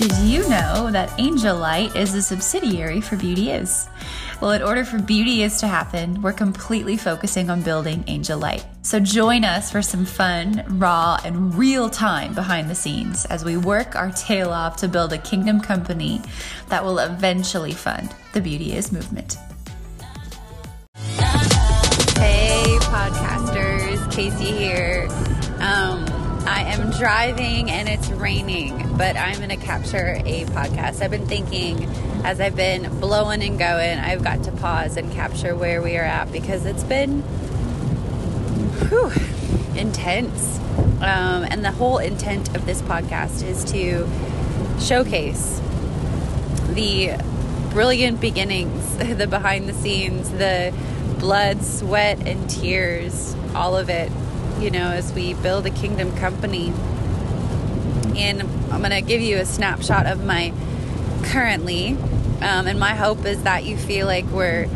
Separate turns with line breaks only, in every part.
Did you know that Angel Light is a subsidiary for Beauty Is? Well, in order for Beauty Is to happen, we're completely focusing on building Angel Light. So join us for some fun, raw, and real time behind the scenes as we work our tail off to build a kingdom company that will eventually fund the Beauty Is movement.
Hey, podcasters, Casey here. Um, driving and it's raining, but I'm going to capture a podcast. I've been thinking as I've been blowing and going, I've got to pause and capture where we are at because it's been whew, intense. Um, and the whole intent of this podcast is to showcase the brilliant beginnings, the behind the scenes, the blood, sweat, and tears, all of it you know, as we build a kingdom company. And I'm going to give you a snapshot of my currently. Um, and my hope is that you feel like we're,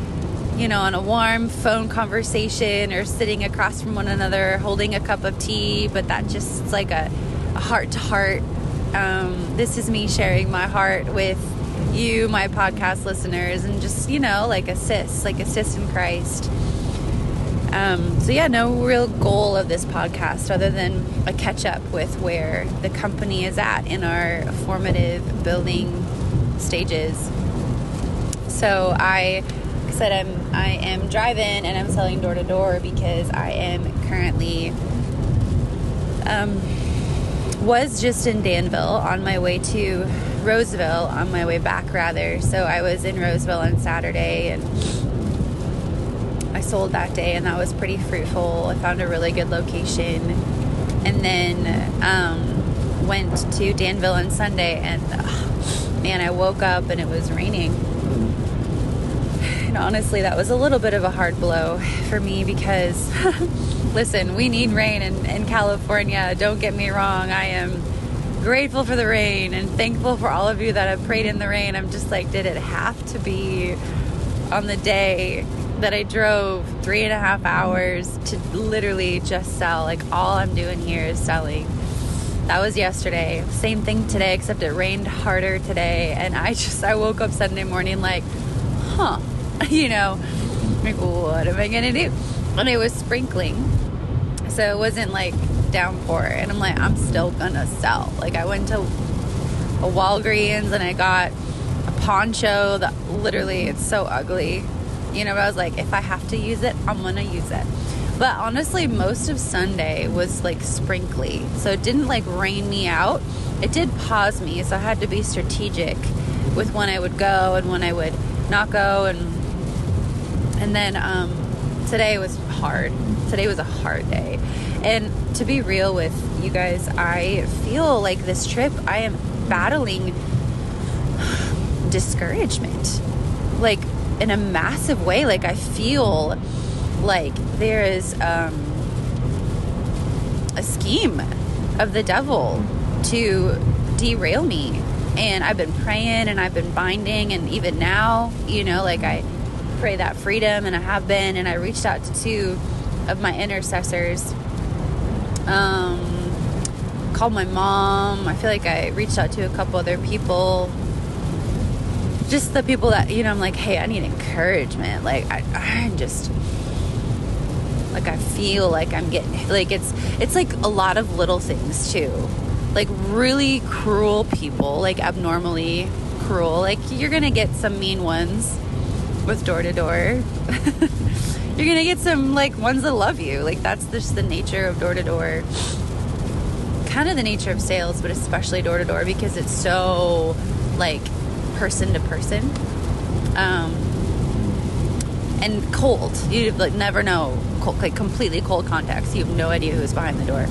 you know, on a warm phone conversation or sitting across from one another holding a cup of tea, but that just it's like a heart to heart. This is me sharing my heart with you, my podcast listeners, and just, you know, like a sis, like a sis in Christ. Um, so, yeah, no real goal of this podcast other than a catch up with where the company is at in our formative building stages. So, I said I'm I am driving and I'm selling door to door because I am currently um, was just in Danville on my way to Roseville on my way back rather. So I was in Roseville on Saturday and I sold that day, and that was pretty fruitful. I found a really good location, and then um, went to Danville on Sunday. And uh, man, I woke up and it was raining. And honestly, that was a little bit of a hard blow for me because, listen, we need rain in, in California. Don't get me wrong. I am grateful for the rain and thankful for all of you that have prayed in the rain. I'm just like, did it have to be on the day that I drove three and a half hours to literally just sell. Like, all I'm doing here is selling. That was yesterday. Same thing today, except it rained harder today. And I just, I woke up Sunday morning like, huh, you know, like, what am I gonna do? And it was sprinkling. So it wasn't like downpour. And I'm like, I'm still gonna sell. Like, I went to a Walgreens and I got a poncho that literally, it's so ugly you know, I was like, if I have to use it, I'm gonna use it. But honestly, most of Sunday was like sprinkly. So it didn't like rain me out. It did pause me. So I had to be strategic with when I would go and when I would not go. And, and then um, today was hard. Today was a hard day. And to be real with you guys, I feel like this trip, I am battling discouragement. Like, in a massive way. Like I feel like there is um, a scheme of the devil to derail me. And I've been praying and I've been binding, and even now, you know, like I pray that freedom, and I have been, and I reached out to two of my intercessors. Um, called my mom. I feel like I reached out to a couple other people just the people that you know i'm like hey i need encouragement. Like i i'm just like i feel like i'm getting like it's it's like a lot of little things too. Like really cruel people like abnormally cruel. Like you're gonna get some mean ones with door to door. You're gonna get some like ones that love you. Like that's just the nature of door to door. Kind of the nature of sales but especially door to door because it's so like person to person. Um, and cold. You like never know, cold, like completely cold contacts. You have no idea who's behind the door.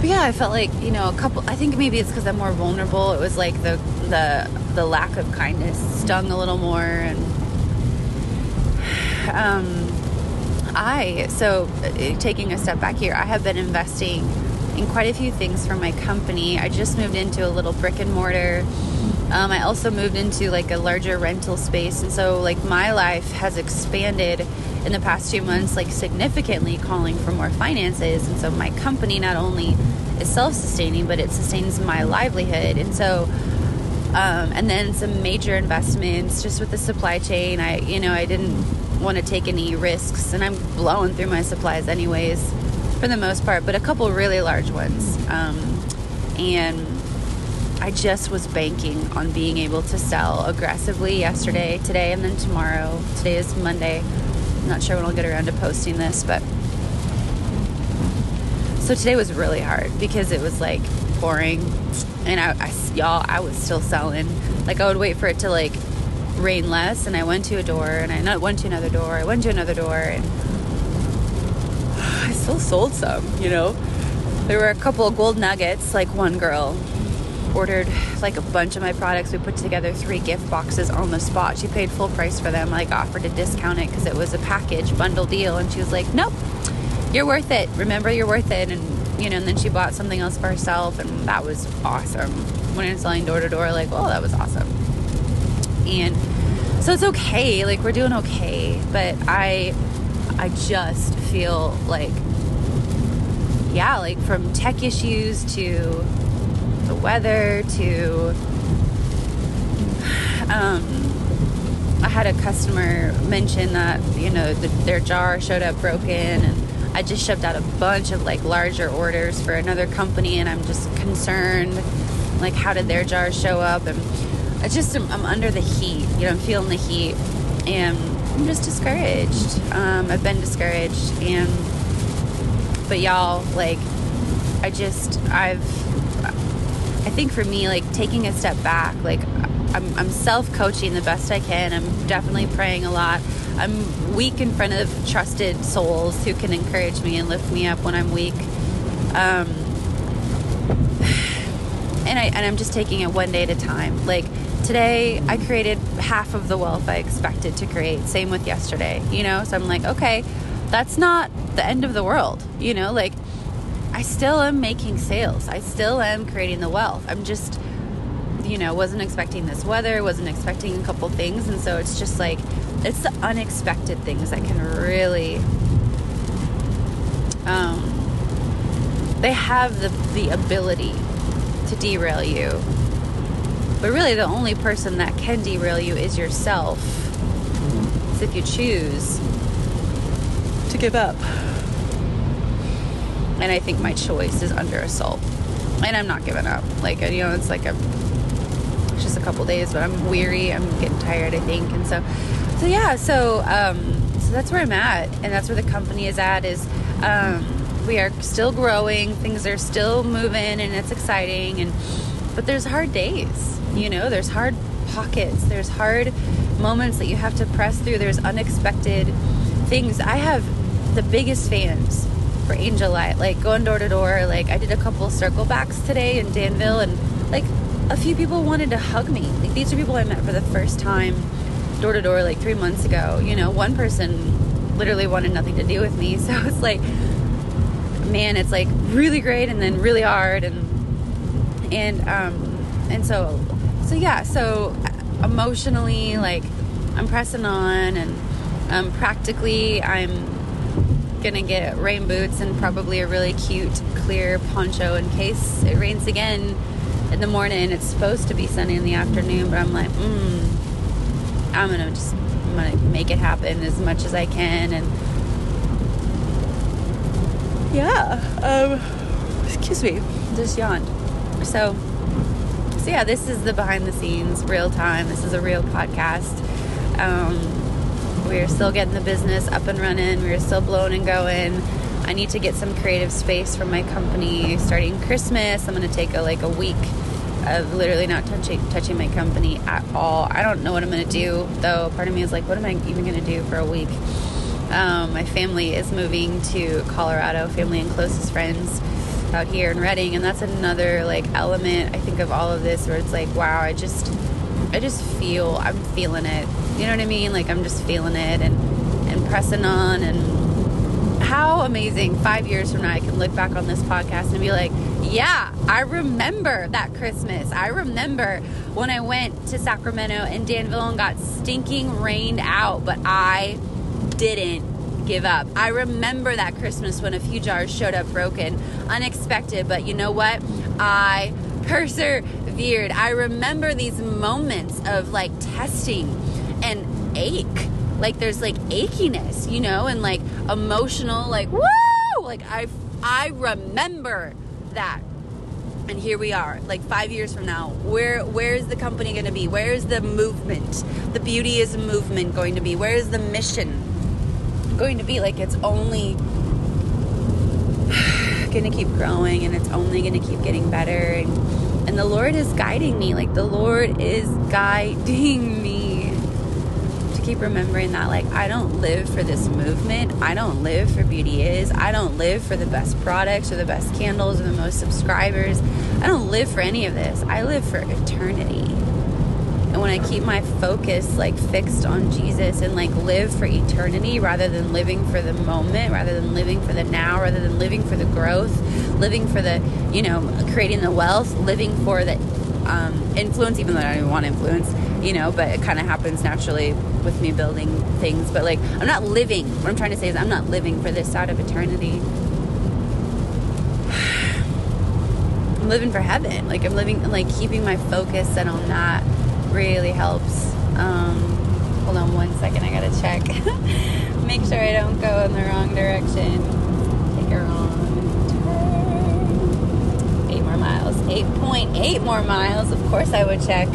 But yeah, I felt like you know a couple. I think maybe it's because I'm more vulnerable. It was like the the the lack of kindness stung a little more, and um, I so uh, taking a step back here, I have been investing in quite a few things for my company. I just moved into a little brick and mortar um, I also moved into like a larger rental space, and so like my life has expanded in the past few months, like significantly, calling for more finances. And so my company not only is self-sustaining, but it sustains my livelihood. And so Um, and then some major investments just with the supply chain. I, you know, I didn't want to take any risks, and I'm blowing through my supplies anyways, for the most part. But a couple really large ones, um, and I just was banking on being able to sell aggressively yesterday, today, and then tomorrow. Today is Monday. I'm not sure when I'll get around to posting this, but so today was really hard because it was like pouring, and I, I y'all, I was still selling. Like I would wait for it to like rain less, and I went to a door, and I went to another door, I went to another door, and I still sold some. You know, there were a couple of gold nuggets. Like one girl ordered like a bunch of my products. We put together three gift boxes on the spot. She paid full price for them. Like offered to discount it because it was a package bundle deal, and she was like, "Nope, you're worth it. Remember, you're worth it." And you know, and then she bought something else for herself, and that was awesome. When I'm selling door to door, like, oh, that was awesome. And so it's okay. Like we're doing okay, but I, I just feel like, yeah, like from tech issues to the weather to um, I had a customer mention that you know the, their jar showed up broken and I just shipped out a bunch of like larger orders for another company and I'm just concerned like how did their jar show up? And I just am, I'm under the heat you know I'm feeling the heat and I'm just discouraged. Um, I've been discouraged and but y'all like I just I've I think for me, like taking a step back, like I'm, I'm self coaching the best I can. I'm definitely praying a lot. I'm weak in front of trusted souls who can encourage me and lift me up when I'm weak. Um, and I and I'm just taking it one day at a time. Like today, I created half of the wealth I expected to create. Same with yesterday, you know. So I'm like, okay, that's not the end of the world, you know. Like I still am making sales. I still am creating the wealth. I'm just, you know, wasn't expecting this weather, wasn't expecting a couple things. And so it's just like, it's the unexpected things that can really, um, they have the, the ability to derail you. But really, the only person that can derail you is yourself. So if you choose to give up and I think my choice is under assault. And I'm not giving up. Like you know, it's like a it's just a couple days, but I'm weary. I'm getting tired. I think, and so so yeah. So um, so that's where I'm at, and that's where the company is at. Is um, we are still growing. Things are still moving, and it's exciting. And but there's hard days. You know, there's hard pockets. There's hard moments that you have to press through. There's unexpected things. I have the biggest fans for Angel Light going door to door. Like I did a couple circle backs today in Danville, and like a few people wanted to hug me. Like these are people I met for the first time door to door like three months ago. You know, one person literally wanted nothing to do with me. So it's like, man, it's like really great and then really hard and and um and so so yeah. So emotionally, like I'm pressing on and um, practically I'm gonna get rain boots and probably a really cute clear poncho in case it rains again in the morning. It's supposed to be sunny in the afternoon, but I'm like, mm, I'm gonna just I'm gonna make it happen as much as I can and yeah. Um, excuse me, just yawned. So so yeah, this is the behind the scenes, real time. This is a real podcast. Um, we are still getting the business up and running. We are still blowing and going. I need to get some creative space for my company starting Christmas. I'm going to take a like a week of literally not touching touching my company at all. I don't know what I'm going to do though. Part of me is like, what am I even going to do for a week? Um, my family is moving to Colorado. Family and closest friends out here in Redding, and that's another like element I think of all of this where it's like, wow, I just I just feel I'm feeling it. You know what I mean? Like I'm just feeling it and and pressing on and how amazing 5 years from now I can look back on this podcast and be like, yeah, I remember that Christmas. I remember when I went to Sacramento and Danville and got stinking rained out, but I didn't give up. I remember that Christmas when a few jars showed up broken, unexpected, but you know what? I persevered persevered. I remember these moments of like testing and ache. Like there's like achiness, you know, and like emotional, like woo! Like I I remember that. And here we are, like five years from now. Where where is the company going to be? Where is the movement, the beauty is movement going to be? Where is the mission going to be? Like it's only going to keep growing, and it's only going to keep getting better. And and the Lord is guiding me. Like the Lord is guiding me to keep remembering that like I don't live for this movement. I don't live for beauty is. I don't live for the best products or the best candles or the most subscribers. I don't live for any of this. I live for eternity. And when I keep my focus like fixed on Jesus and like live for eternity rather than living for the moment, rather than living for the now, rather than living for the growth, living for the, you know, creating the wealth, living for the um, influence, even though I don't even want influence, you know, but it kind of happens naturally with me building things. But like, I'm not living. What I'm trying to say is, I'm not living for this side of eternity. I'm living for heaven. Like, I'm living, like, keeping my focus set on that really helps. Um, hold on one second, I gotta check. Make sure I don't go in the wrong direction. Take her on. Eight more miles. 8.8 more miles. Of course, I would check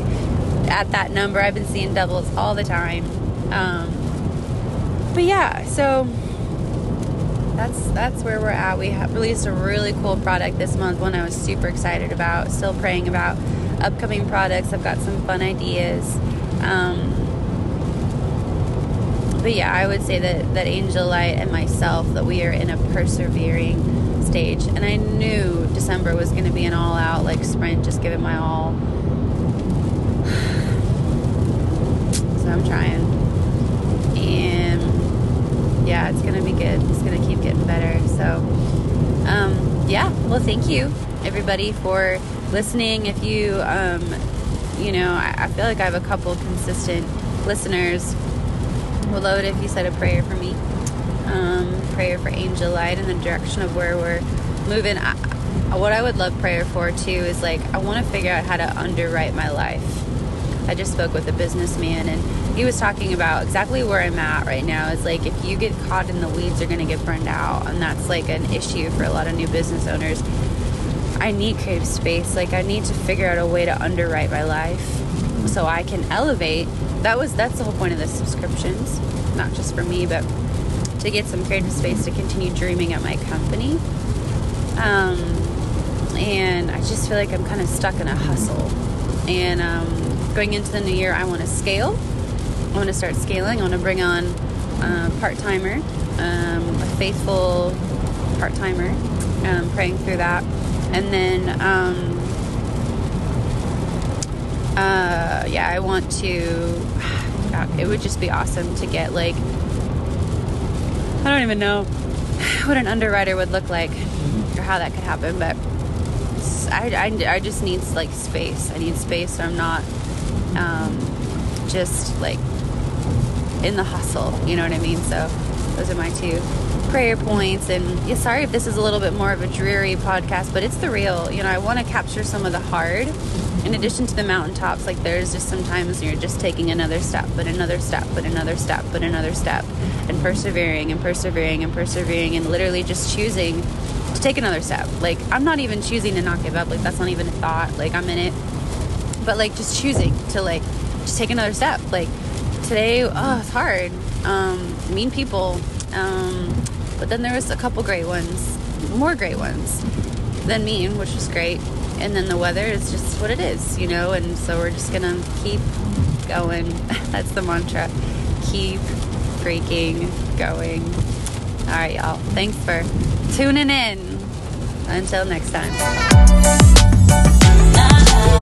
at that number. I've been seeing doubles all the time. Um, but yeah, so that's that's where we're at. We have released a really cool product this month, one I was super excited about. Still praying about upcoming products. I've got some fun ideas. Um, but yeah, I would say that that Angel Light and myself that we are in a persevering stage, and I knew December was going to be an all-out like sprint, just giving my all. So I'm trying and yeah, it's gonna be good. It's gonna keep getting better. So, um, yeah. Well, thank you everybody for listening. If you, um, you know, I, I, feel like I have a couple consistent listeners. Would love it if you said a prayer for me. Um, prayer for Angel Light in the direction of where we're moving. I, what I would love prayer for too is like I want to figure out how to underwrite my life. I just spoke with a businessman and he was talking about exactly where I'm at right now is like if you get caught in the weeds, you're going to get burned out. And that's like an issue for a lot of new business owners. I need creative space. Like I need to figure out a way to underwrite my life so I can elevate. That was that's the whole point of the subscriptions, not just for me, but to get some creative space to continue dreaming at my company. Um, and I just feel like I'm kind of stuck in a hustle. And um, going into the new year, I want to scale I want to start scaling. I want to bring on a part timer, um, a faithful part timer, um, praying through that. And then, um, uh, yeah, I want to, God, it would just be awesome to get like, I don't even know what an underwriter would look like or how that could happen, but I, I, I just need like space. I need space so I'm not um, just like in the hustle. You know what I mean? So those are my two prayer points. And yeah, sorry if this is a little bit more of a dreary podcast, but it's the real. You know, I want to capture some of the hard. In addition to the mountaintops, like there's just sometimes you're just taking another step, but another step, but another step, but another step, and persevering and persevering and persevering, and literally just choosing to take another step. Like I'm not even choosing to not give up. Like that's not even a thought. Like I'm in it, but like just choosing to like just take another step. Like today, oh, it's hard. Um, mean people. Um, but then there was a couple great ones, more great ones than mean, which was great. And then the weather is just what it is, you know. And so we're just gonna keep going. That's the mantra. Keep freaking going. All right, y'all. Thanks for tuning in. Until next time.